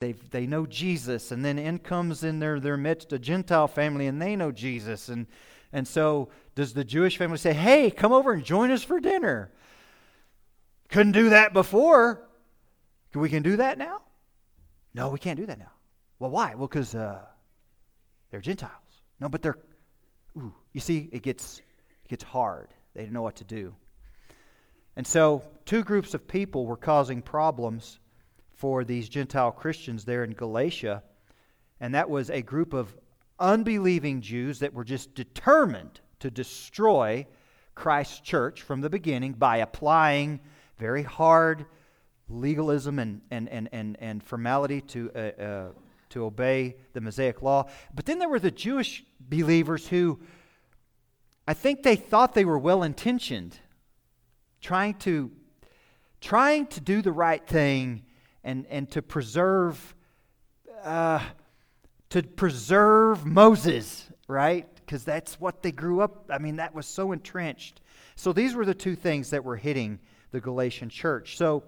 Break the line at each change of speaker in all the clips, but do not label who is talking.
they they know Jesus, and then in comes in their, their midst a Gentile family, and they know Jesus. And, and so, does the Jewish family say, Hey, come over and join us for dinner? Couldn't do that before. We can do that now? No, we can't do that now. Well, why? Well, because uh, they're Gentiles. No, but they're, ooh, you see, it gets, it gets hard. They didn't know what to do. And so, two groups of people were causing problems for these Gentile Christians there in Galatia. And that was a group of unbelieving Jews that were just determined to destroy Christ's church from the beginning by applying very hard legalism and, and, and, and, and formality to, uh, uh, to obey the Mosaic law. But then there were the Jewish believers who I think they thought they were well intentioned, trying to, trying to do the right thing and, and to preserve uh, to preserve Moses, right? Because that's what they grew up. I mean, that was so entrenched. So these were the two things that were hitting the Galatian church. So,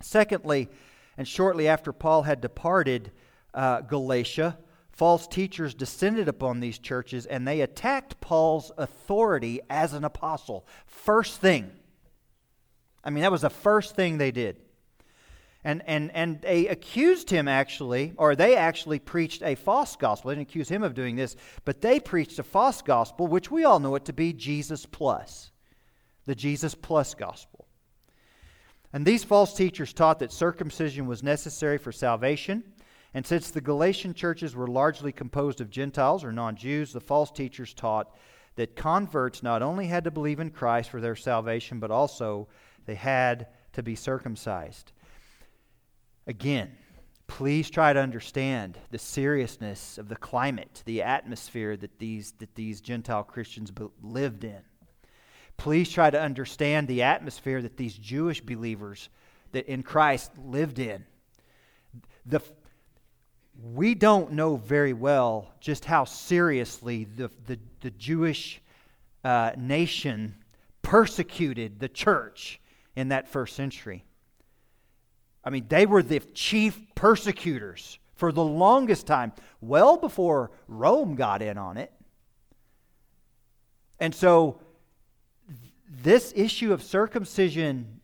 secondly, and shortly after Paul had departed uh, Galatia, false teachers descended upon these churches and they attacked Paul's authority as an apostle. First thing. I mean, that was the first thing they did. And, and, and they accused him actually, or they actually preached a false gospel. They didn't accuse him of doing this, but they preached a false gospel, which we all know it to be Jesus plus, the Jesus plus gospel. And these false teachers taught that circumcision was necessary for salvation. And since the Galatian churches were largely composed of Gentiles or non Jews, the false teachers taught that converts not only had to believe in Christ for their salvation, but also they had to be circumcised. Again, please try to understand the seriousness of the climate, the atmosphere that these, that these Gentile Christians lived in. Please try to understand the atmosphere that these Jewish believers that in Christ lived in. The, we don't know very well just how seriously the, the, the Jewish uh, nation persecuted the church in that first century. I mean, they were the chief persecutors for the longest time, well before Rome got in on it. And so, this issue of circumcision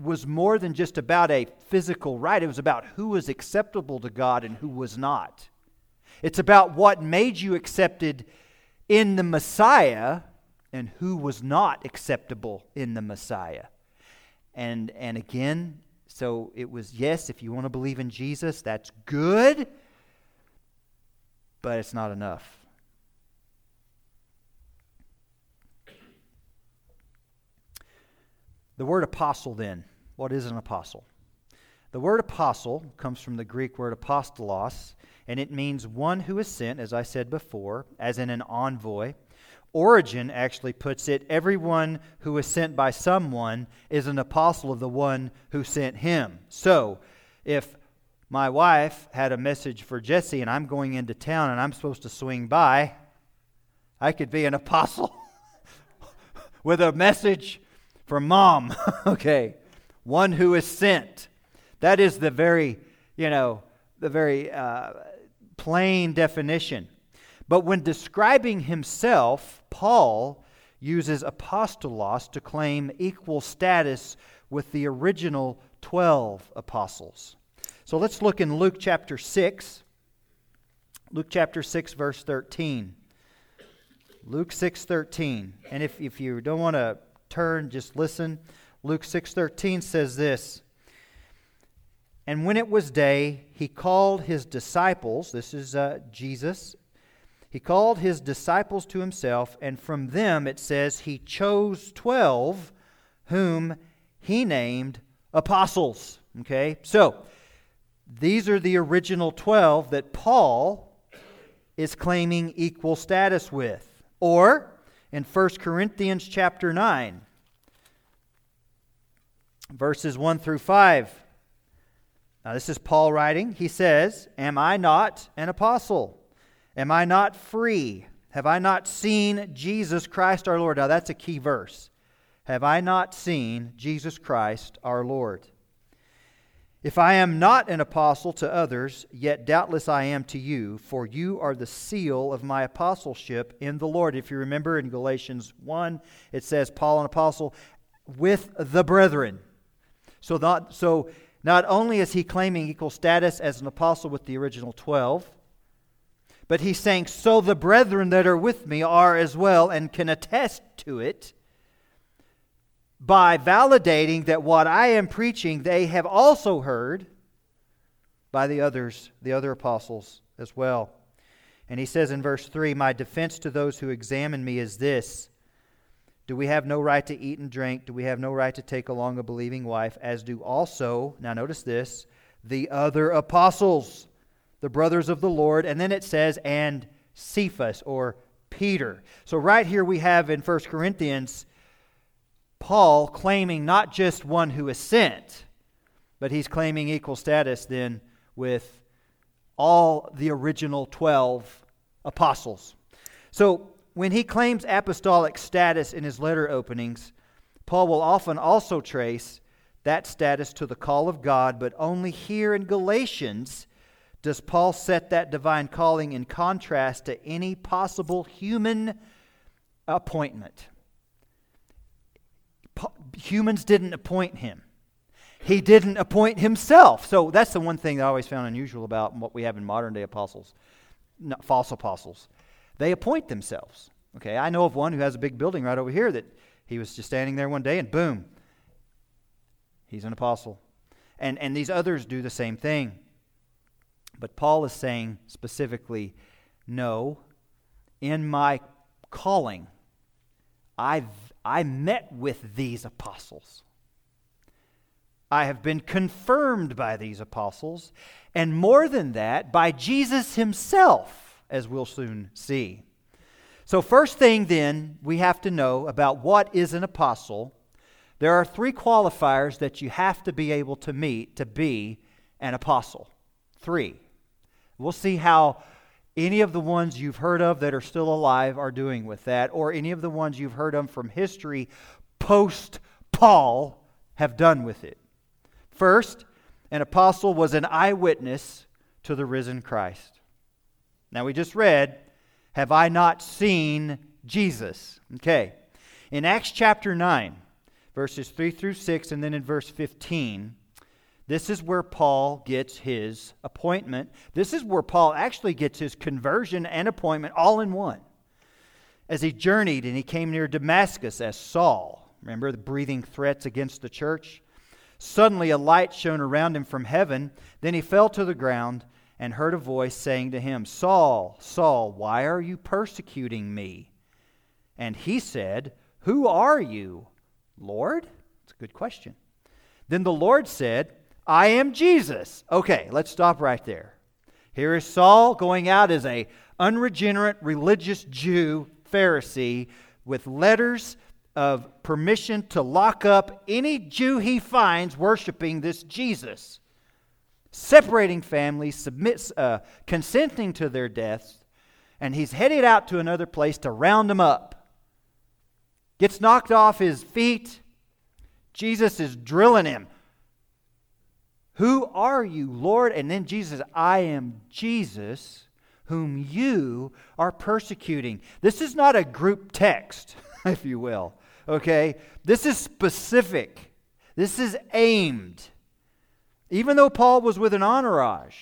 was more than just about a physical rite, it was about who was acceptable to God and who was not. It's about what made you accepted in the Messiah and who was not acceptable in the Messiah. And, and again, so it was, yes, if you want to believe in Jesus, that's good, but it's not enough. The word apostle, then, what is an apostle? The word apostle comes from the Greek word apostolos, and it means one who is sent, as I said before, as in an envoy Origen actually puts it everyone who is sent by someone is an apostle of the one who sent him. So, if my wife had a message for Jesse and I'm going into town and I'm supposed to swing by, I could be an apostle with a message from mom. okay. One who is sent. That is the very, you know, the very uh, plain definition. But when describing himself, Paul uses apostolos to claim equal status with the original 12 apostles. So let's look in Luke chapter 6. Luke chapter 6, verse 13. Luke 6:13. And if, if you don't want to turn, just listen. Luke 6:13 says this. And when it was day, he called his disciples, this is uh, Jesus he called his disciples to himself, and from them it says he chose 12 whom he named apostles. Okay? So, these are the original 12 that Paul is claiming equal status with. Or in 1 Corinthians chapter 9, verses 1 through 5. Now, this is Paul writing. He says, Am I not an apostle? Am I not free? Have I not seen Jesus Christ our Lord? Now that's a key verse. Have I not seen Jesus Christ our Lord? If I am not an apostle to others, yet doubtless I am to you, for you are the seal of my apostleship in the Lord. If you remember in Galatians 1, it says, Paul, an apostle, with the brethren. So not, so not only is he claiming equal status as an apostle with the original 12, but he's saying, So the brethren that are with me are as well and can attest to it by validating that what I am preaching they have also heard by the others, the other apostles as well. And he says in verse 3 My defense to those who examine me is this Do we have no right to eat and drink? Do we have no right to take along a believing wife? As do also, now notice this, the other apostles, the brothers of the Lord. And then it says, and Cephas or Peter. So right here we have in 1 Corinthians Paul claiming not just one who is sent, but he's claiming equal status then with all the original 12 apostles. So when he claims apostolic status in his letter openings, Paul will often also trace that status to the call of God, but only here in Galatians does Paul set that divine calling in contrast to any possible human appointment humans didn't appoint him. He didn't appoint himself. So that's the one thing I always found unusual about what we have in modern day apostles, false apostles. They appoint themselves. Okay, I know of one who has a big building right over here that he was just standing there one day and boom, he's an apostle. And, and these others do the same thing. But Paul is saying specifically, no, in my calling, I've I met with these apostles. I have been confirmed by these apostles, and more than that, by Jesus himself, as we'll soon see. So, first thing then, we have to know about what is an apostle. There are three qualifiers that you have to be able to meet to be an apostle. Three. We'll see how any of the ones you've heard of that are still alive are doing with that, or any of the ones you've heard of from history post Paul have done with it. First, an apostle was an eyewitness to the risen Christ. Now, we just read, Have I not seen Jesus? Okay. In Acts chapter 9, verses 3 through 6, and then in verse 15, this is where Paul gets his appointment. This is where Paul actually gets his conversion and appointment all in one. As he journeyed and he came near Damascus as Saul, remember the breathing threats against the church? Suddenly a light shone around him from heaven. Then he fell to the ground and heard a voice saying to him, Saul, Saul, why are you persecuting me? And he said, Who are you, Lord? It's a good question. Then the Lord said, I am Jesus. Okay, let's stop right there. Here is Saul going out as a unregenerate religious Jew, Pharisee, with letters of permission to lock up any Jew he finds worshiping this Jesus, separating families, submits, uh, consenting to their deaths, and he's headed out to another place to round them up. Gets knocked off his feet. Jesus is drilling him. Who are you, Lord? And then Jesus, I am Jesus whom you are persecuting. This is not a group text, if you will. Okay? This is specific. This is aimed. Even though Paul was with an entourage,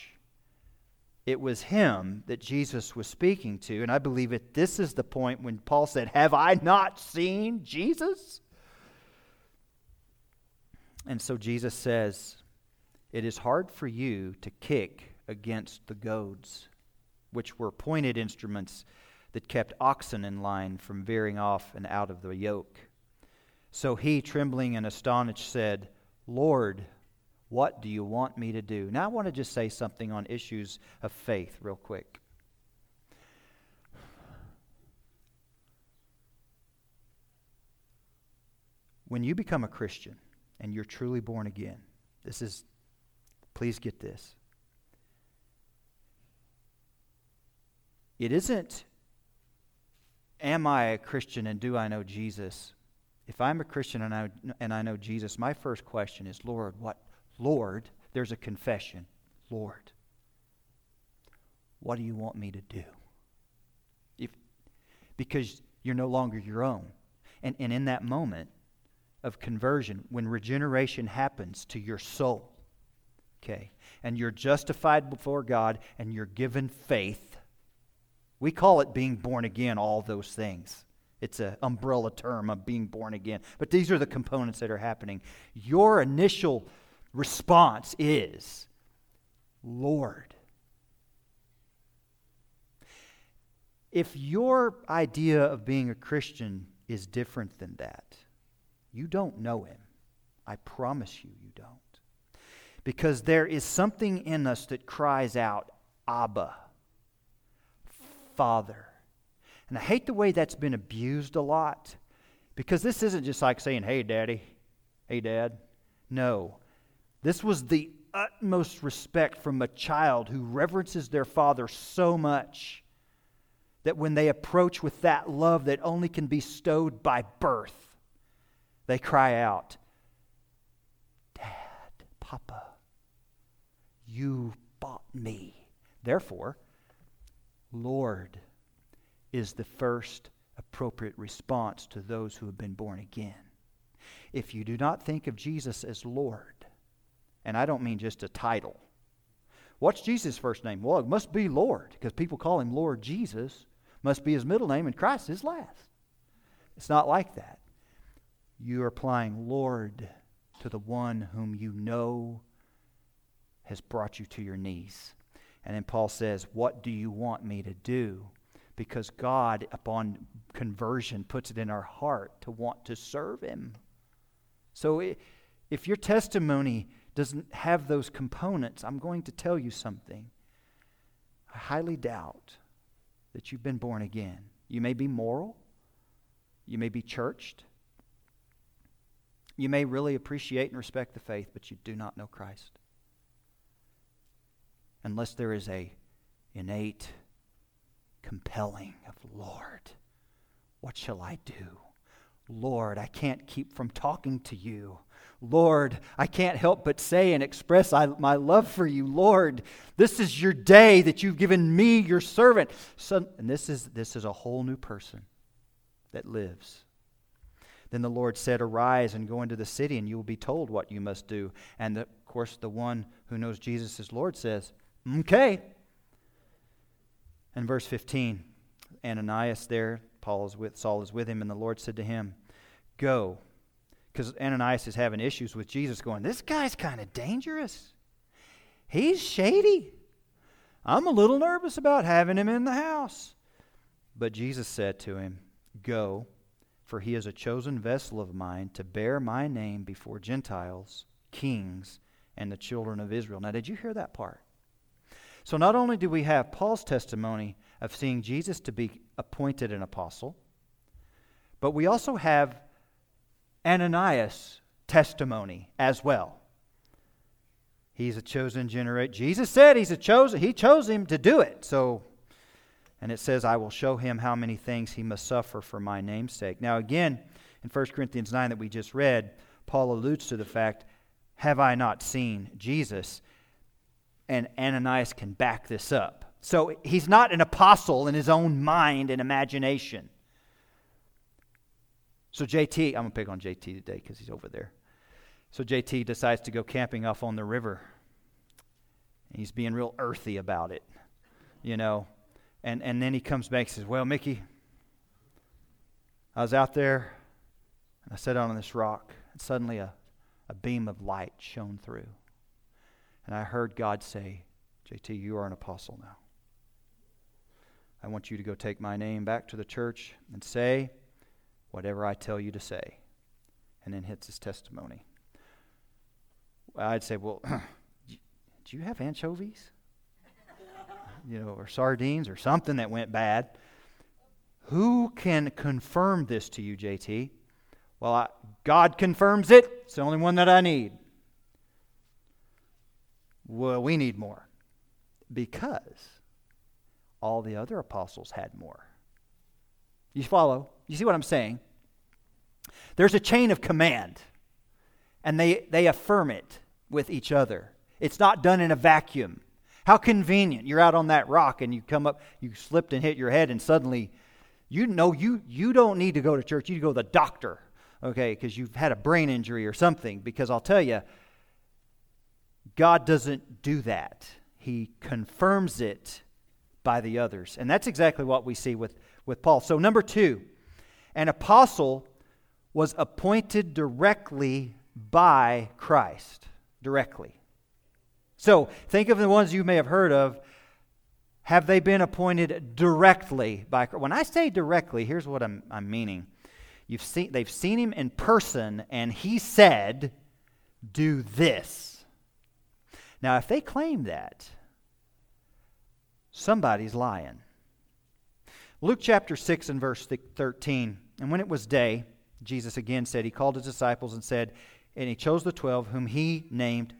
it was him that Jesus was speaking to. And I believe that this is the point when Paul said, Have I not seen Jesus? And so Jesus says, it is hard for you to kick against the goads, which were pointed instruments that kept oxen in line from veering off and out of the yoke. So he, trembling and astonished, said, Lord, what do you want me to do? Now I want to just say something on issues of faith, real quick. When you become a Christian and you're truly born again, this is Please get this. It isn't, am I a Christian and do I know Jesus? If I'm a Christian and I, and I know Jesus, my first question is, Lord, what, Lord, there's a confession Lord, what do you want me to do? If, because you're no longer your own. And, and in that moment of conversion, when regeneration happens to your soul, okay, and you're justified before God and you're given faith, we call it being born again, all those things. It's an umbrella term of being born again. But these are the components that are happening. Your initial response is, Lord. If your idea of being a Christian is different than that, you don't know Him. I promise you, you don't. Because there is something in us that cries out, Abba, Father. And I hate the way that's been abused a lot because this isn't just like saying, hey, daddy, hey, dad. No. This was the utmost respect from a child who reverences their father so much that when they approach with that love that only can be stowed by birth, they cry out, Dad, Papa, you bought me. Therefore, Lord is the first appropriate response to those who have been born again. If you do not think of Jesus as Lord, and I don't mean just a title. What's Jesus' first name? Well, it must be Lord, because people call him Lord Jesus. Must be his middle name, and Christ his last. It's not like that. You are applying Lord to the one whom you know has brought you to your knees. And then Paul says, What do you want me to do? because God, upon conversion, puts it in our heart to want to serve Him. So if your testimony doesn't have those components, I'm going to tell you something. I highly doubt that you've been born again. You may be moral, you may be churched, you may really appreciate and respect the faith, but you do not know Christ. Unless there is a innate compelling of Lord, what shall I do? Lord, I can't keep from talking to you. Lord, I can't help but say and express I, my love for you. Lord, this is your day that you've given me, your servant. So, and this is, this is a whole new person that lives. Then the Lord said, Arise and go into the city, and you will be told what you must do. And the, of course, the one who knows Jesus as Lord says, Okay, and verse 15, Ananias there, Paul is with, Saul is with him, and the Lord said to him, Go. Because Ananias is having issues with Jesus, going, This guy's kind of dangerous. He's shady. I'm a little nervous about having him in the house. But Jesus said to him, Go, for he is a chosen vessel of mine to bear my name before Gentiles, kings, and the children of Israel. Now, did you hear that part? So not only do we have Paul's testimony of seeing Jesus to be appointed an apostle, but we also have Ananias' testimony as well. He's a chosen generation. Jesus said he's a chosen, he chose him to do it. So and it says, I will show him how many things he must suffer for my name's sake. Now, again, in 1 Corinthians 9 that we just read, Paul alludes to the fact, Have I not seen Jesus? And Ananias can back this up. So he's not an apostle in his own mind and imagination. So JT, I'm going to pick on JT today because he's over there. So JT decides to go camping off on the river. And he's being real earthy about it, you know. And, and then he comes back and says, Well, Mickey, I was out there and I sat down on this rock, and suddenly a, a beam of light shone through. And I heard God say, JT, you are an apostle now. I want you to go take my name back to the church and say whatever I tell you to say. And then hits his testimony. I'd say, well, do you have anchovies? you know, or sardines or something that went bad. Who can confirm this to you, JT? Well, I, God confirms it. It's the only one that I need. Well, we need more because all the other apostles had more. You follow? You see what I'm saying? There's a chain of command, and they, they affirm it with each other. It's not done in a vacuum. How convenient. You're out on that rock and you come up, you slipped and hit your head, and suddenly you know you, you don't need to go to church. You go to the doctor, okay, because you've had a brain injury or something. Because I'll tell you, God doesn't do that. He confirms it by the others. And that's exactly what we see with, with Paul. So, number two, an apostle was appointed directly by Christ. Directly. So, think of the ones you may have heard of. Have they been appointed directly by When I say directly, here's what I'm, I'm meaning. You've seen, they've seen him in person, and he said, Do this. Now, if they claim that, somebody's lying. Luke chapter 6 and verse 13. And when it was day, Jesus again said, He called his disciples and said, and he chose the twelve, whom he named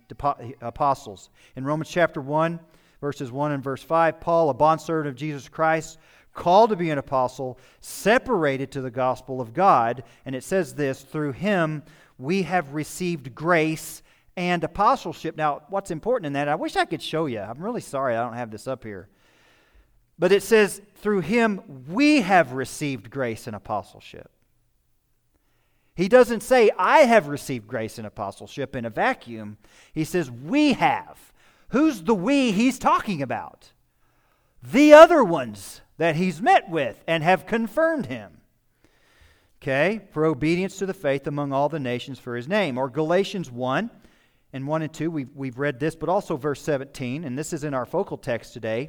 apostles. In Romans chapter 1, verses 1 and verse 5, Paul, a bondservant of Jesus Christ, called to be an apostle, separated to the gospel of God. And it says this through him we have received grace and apostleship. Now, what's important in that, I wish I could show you. I'm really sorry I don't have this up here. But it says, through him we have received grace and apostleship. He doesn't say, I have received grace and apostleship in a vacuum. He says, we have. Who's the we he's talking about? The other ones that he's met with and have confirmed him. Okay, for obedience to the faith among all the nations for his name. Or Galatians 1 and 1 and 2, we've, we've read this, but also verse 17, and this is in our focal text today.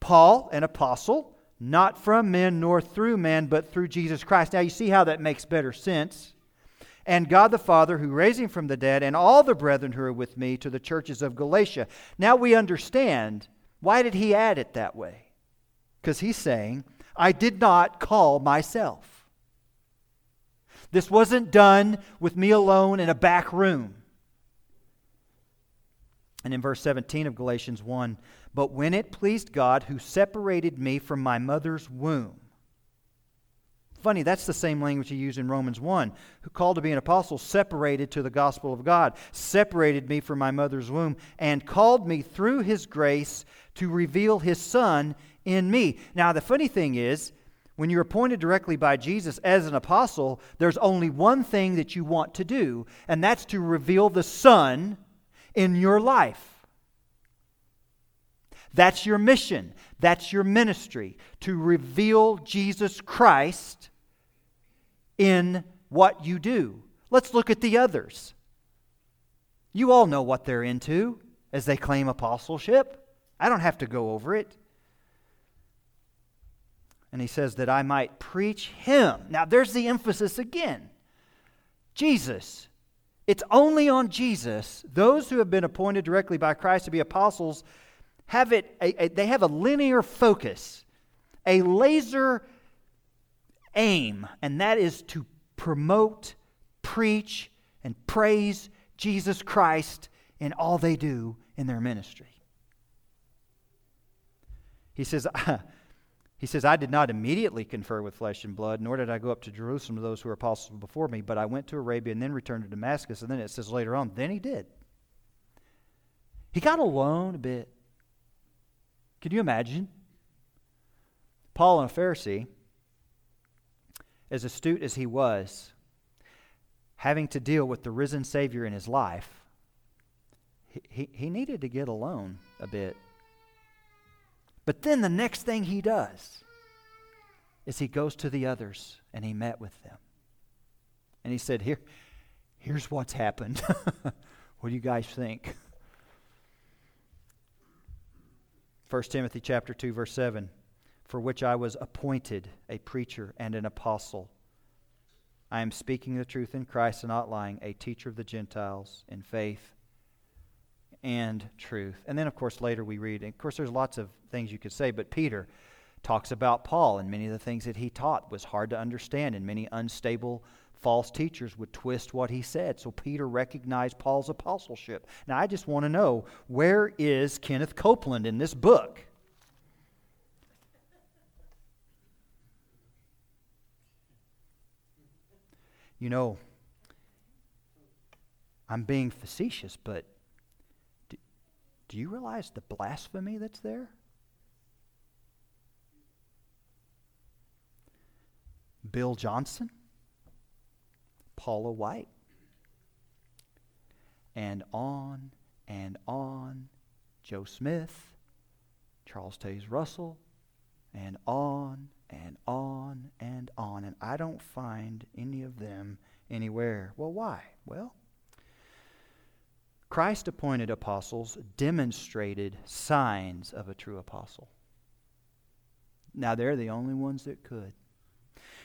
Paul, an apostle, not from men nor through men, but through Jesus Christ. Now you see how that makes better sense. And God the Father, who raised him from the dead, and all the brethren who are with me to the churches of Galatia. Now we understand why did he add it that way? Because he's saying, I did not call myself. This wasn't done with me alone in a back room. And in verse 17 of Galatians 1, but when it pleased God who separated me from my mother's womb. Funny, that's the same language he used in Romans 1, who called to be an apostle, separated to the gospel of God, separated me from my mother's womb, and called me through his grace to reveal his son in me. Now, the funny thing is, when you're appointed directly by Jesus as an apostle, there's only one thing that you want to do, and that's to reveal the Son in your life. That's your mission. That's your ministry to reveal Jesus Christ in what you do. Let's look at the others. You all know what they're into as they claim apostleship. I don't have to go over it. And he says that I might preach him. Now, there's the emphasis again Jesus. It's only on Jesus. Those who have been appointed directly by Christ to be apostles have it a, a, they have a linear focus, a laser aim, and that is to promote, preach, and praise Jesus Christ in all they do in their ministry. He says, He says, I did not immediately confer with flesh and blood, nor did I go up to Jerusalem to those who were apostles before me, but I went to Arabia and then returned to Damascus. And then it says later on, then he did. He got alone a bit. Can you imagine? Paul, and a Pharisee, as astute as he was, having to deal with the risen Savior in his life, he, he, he needed to get alone a bit. But then the next thing he does is he goes to the others and he met with them. And he said, Here, here's what's happened. what do you guys think? 1 Timothy chapter 2 verse 7 for which I was appointed a preacher and an apostle I am speaking the truth in Christ and not lying a teacher of the Gentiles in faith and truth. And then, of course, later we read, of course, there's lots of things you could say, but Peter talks about Paul, and many of the things that he taught was hard to understand, and many unstable false teachers would twist what he said. So Peter recognized Paul's apostleship. Now, I just want to know where is Kenneth Copeland in this book? You know, I'm being facetious, but Do you realize the blasphemy that's there? Bill Johnson, Paula White, and on and on, Joe Smith, Charles Taze Russell, and on and on and on. And I don't find any of them anywhere. Well, why? Well, Christ appointed apostles demonstrated signs of a true apostle. Now, they're the only ones that could.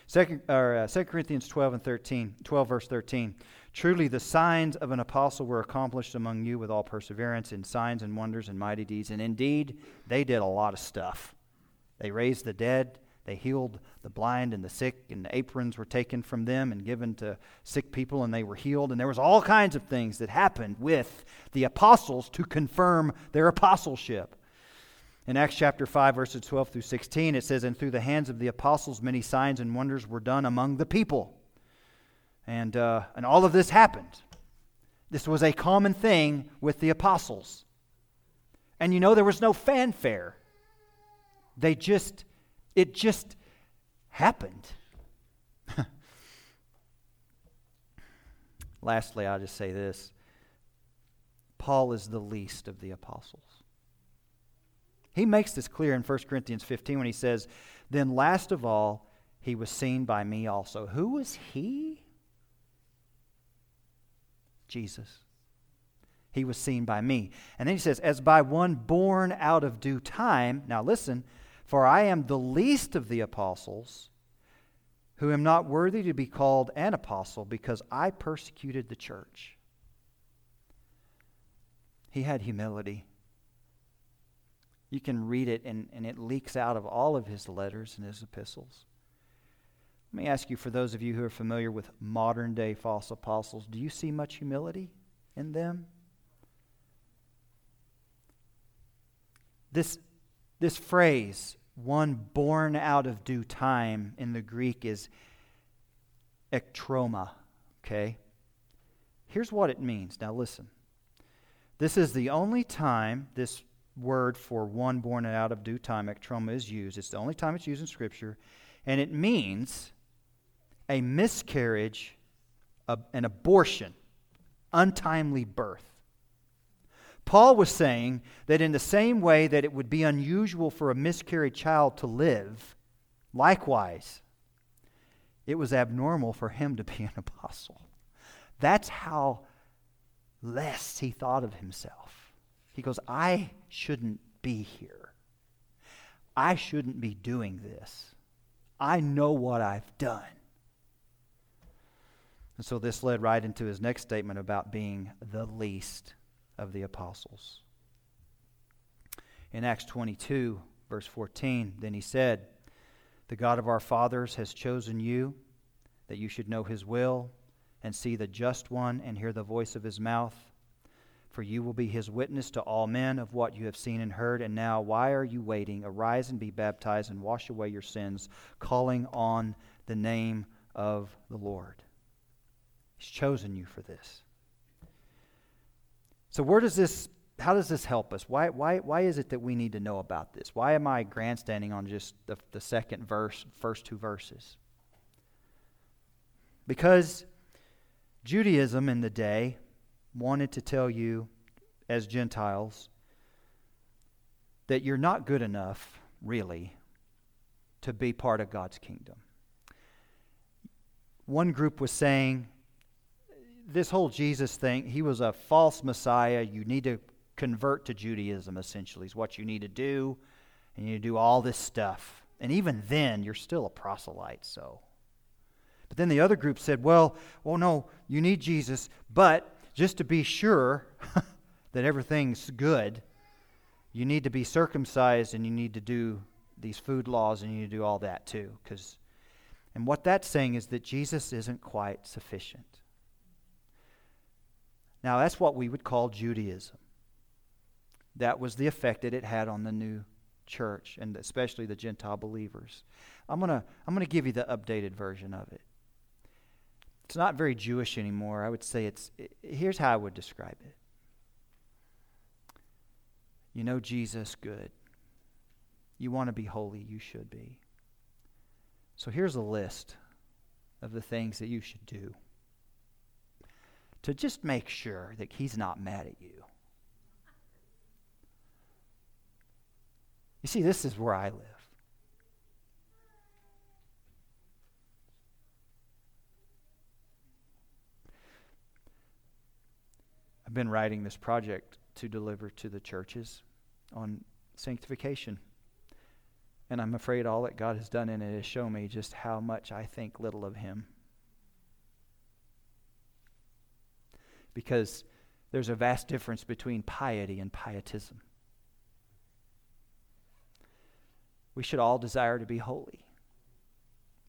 Second, or, uh, 2 Corinthians 12 and 13, 12 verse 13. Truly the signs of an apostle were accomplished among you with all perseverance in signs and wonders and mighty deeds. And indeed, they did a lot of stuff. They raised the dead, they healed the blind and the sick, and the aprons were taken from them and given to sick people, and they were healed. And there was all kinds of things that happened with the apostles to confirm their apostleship. In Acts chapter 5, verses 12 through 16, it says, And through the hands of the apostles, many signs and wonders were done among the people. And, uh, and all of this happened. This was a common thing with the apostles. And you know, there was no fanfare. They just, it just happened. Lastly, I'll just say this Paul is the least of the apostles. He makes this clear in 1 Corinthians 15 when he says, Then last of all, he was seen by me also. Who was he? Jesus. He was seen by me. And then he says, As by one born out of due time. Now listen, for I am the least of the apostles, who am not worthy to be called an apostle, because I persecuted the church. He had humility. You can read it, and, and it leaks out of all of his letters and his epistles. Let me ask you, for those of you who are familiar with modern day false apostles, do you see much humility in them? This, this phrase, one born out of due time, in the Greek is ektroma, okay? Here's what it means. Now listen. This is the only time this word for one born out of due time, ektroma, is used. It's the only time it's used in Scripture. And it means a miscarriage, a, an abortion, untimely birth. Paul was saying that in the same way that it would be unusual for a miscarried child to live, likewise, it was abnormal for him to be an apostle. That's how less he thought of himself. He goes, I shouldn't be here. I shouldn't be doing this. I know what I've done. And so this led right into his next statement about being the least of the apostles. In Acts 22, verse 14, then he said, The God of our fathers has chosen you that you should know his will and see the just one and hear the voice of his mouth. For you will be his witness to all men of what you have seen and heard. And now, why are you waiting? Arise and be baptized and wash away your sins, calling on the name of the Lord. He's chosen you for this. So, where does this, how does this help us? Why, why, why is it that we need to know about this? Why am I grandstanding on just the, the second verse, first two verses? Because Judaism in the day wanted to tell you, as Gentiles, that you're not good enough, really, to be part of God's kingdom. One group was saying, this whole Jesus thing, he was a false Messiah. You need to convert to Judaism, essentially, is what you need to do. And you do all this stuff. And even then, you're still a proselyte, so. But then the other group said, well, well, no, you need Jesus, but just to be sure that everything's good, you need to be circumcised and you need to do these food laws and you need to do all that too. Cause, and what that's saying is that Jesus isn't quite sufficient. Now, that's what we would call Judaism. That was the effect that it had on the new church, and especially the Gentile believers. I'm going to I'm going to give you the updated version of it. It's not very Jewish anymore. I would say it's, it, here's how I would describe it You know Jesus good. You want to be holy, you should be. So here's a list of the things that you should do to just make sure that he's not mad at you. You see, this is where I live. I've been writing this project to deliver to the churches on sanctification. And I'm afraid all that God has done in it has shown me just how much I think little of Him. Because there's a vast difference between piety and pietism. We should all desire to be holy.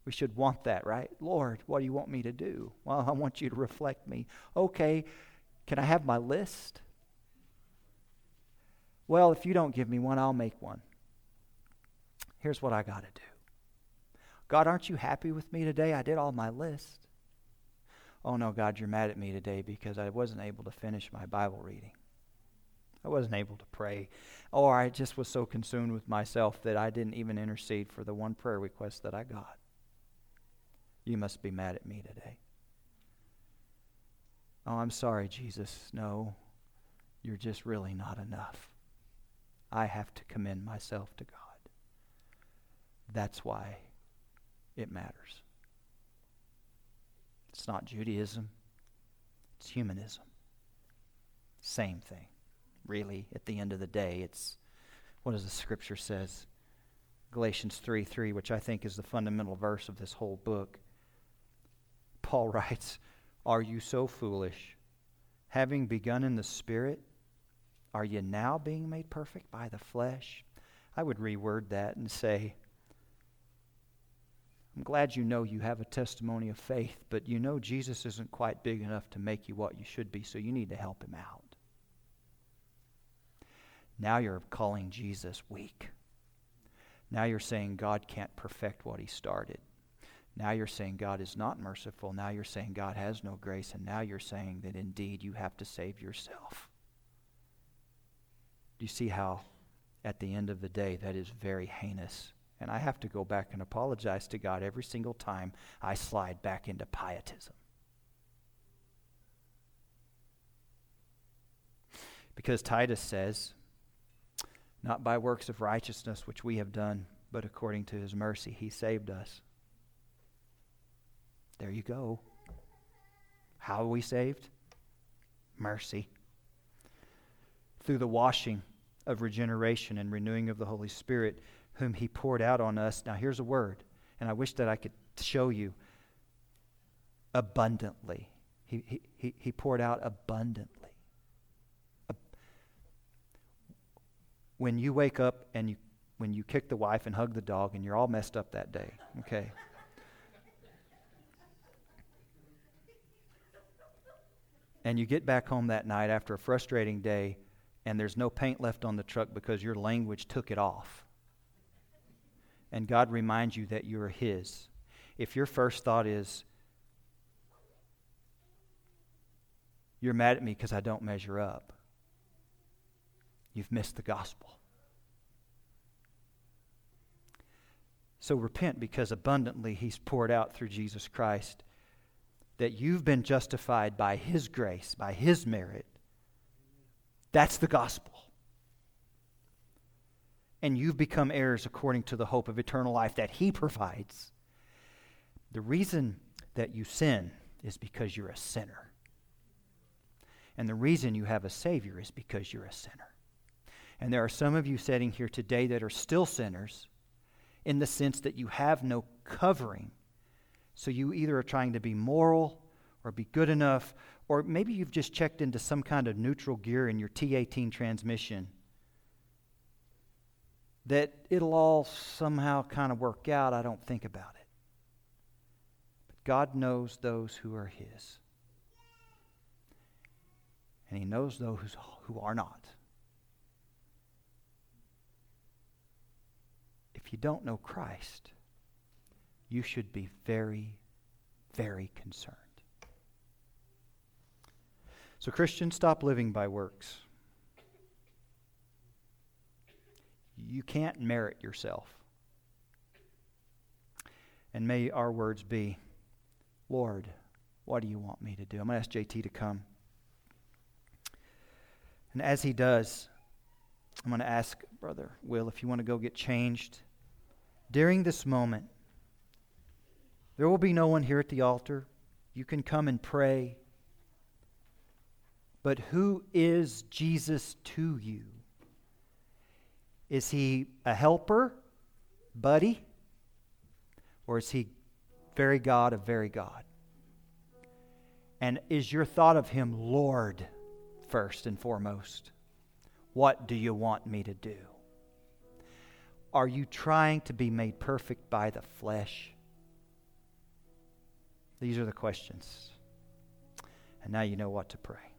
We should want that, right? Lord, what do you want me to do? Well, I want you to reflect me. Okay, can I have my list? Well, if you don't give me one, I'll make one. Here's what I got to do God, aren't you happy with me today? I did all my list. Oh no, God, you're mad at me today because I wasn't able to finish my Bible reading. I wasn't able to pray. Or I just was so consumed with myself that I didn't even intercede for the one prayer request that I got. You must be mad at me today. Oh, I'm sorry, Jesus. No, you're just really not enough. I have to commend myself to God. That's why it matters. It's not Judaism, it's humanism. Same thing. Really, at the end of the day, it's what does the scripture says? Galatians 3 3, which I think is the fundamental verse of this whole book. Paul writes, Are you so foolish? Having begun in the Spirit, are you now being made perfect by the flesh? I would reword that and say, I'm glad you know you have a testimony of faith, but you know Jesus isn't quite big enough to make you what you should be, so you need to help him out. Now you're calling Jesus weak. Now you're saying God can't perfect what he started. Now you're saying God is not merciful. Now you're saying God has no grace. And now you're saying that indeed you have to save yourself. Do you see how, at the end of the day, that is very heinous and I have to go back and apologize to God every single time I slide back into pietism. Because Titus says, Not by works of righteousness which we have done, but according to his mercy, he saved us. There you go. How are we saved? Mercy. Through the washing of regeneration and renewing of the Holy Spirit whom he poured out on us. Now, here's a word, and I wish that I could show you abundantly. He, he, he poured out abundantly. When you wake up and you, when you kick the wife and hug the dog and you're all messed up that day, okay? and you get back home that night after a frustrating day and there's no paint left on the truck because your language took it off and God reminds you that you're His, if your first thought is, you're mad at me because I don't measure up, you've missed the gospel. So repent because abundantly He's poured out through Jesus Christ that you've been justified by His grace, by His merit. That's the gospel and you've become heirs according to the hope of eternal life that He provides. The reason that you sin is because you're a sinner. And the reason you have a Savior is because you're a sinner. And there are some of you sitting here today that are still sinners in the sense that you have no covering. So you either are trying to be moral or be good enough, or maybe you've just checked into some kind of neutral gear in your T18 transmission that it'll all somehow kind of work out, I don't think about it. But God knows those who are His. And He knows those who are not. If you don't know Christ, you should be very, very concerned. So, Christians, stop living by works. You can't merit yourself. And may our words be, Lord, what do you want me to do? I'm going to ask JT to come. And as he does, I'm going to ask Brother Will if you want to go get changed. During this moment, there will be no one here at the altar. You can come and pray. But who is Jesus to you? Is he a helper, buddy? Or is he very God of very God? And is your thought of him Lord first and foremost? What do you want me to do? Are you trying to be made perfect by the flesh? These are the questions. And now you know what to pray.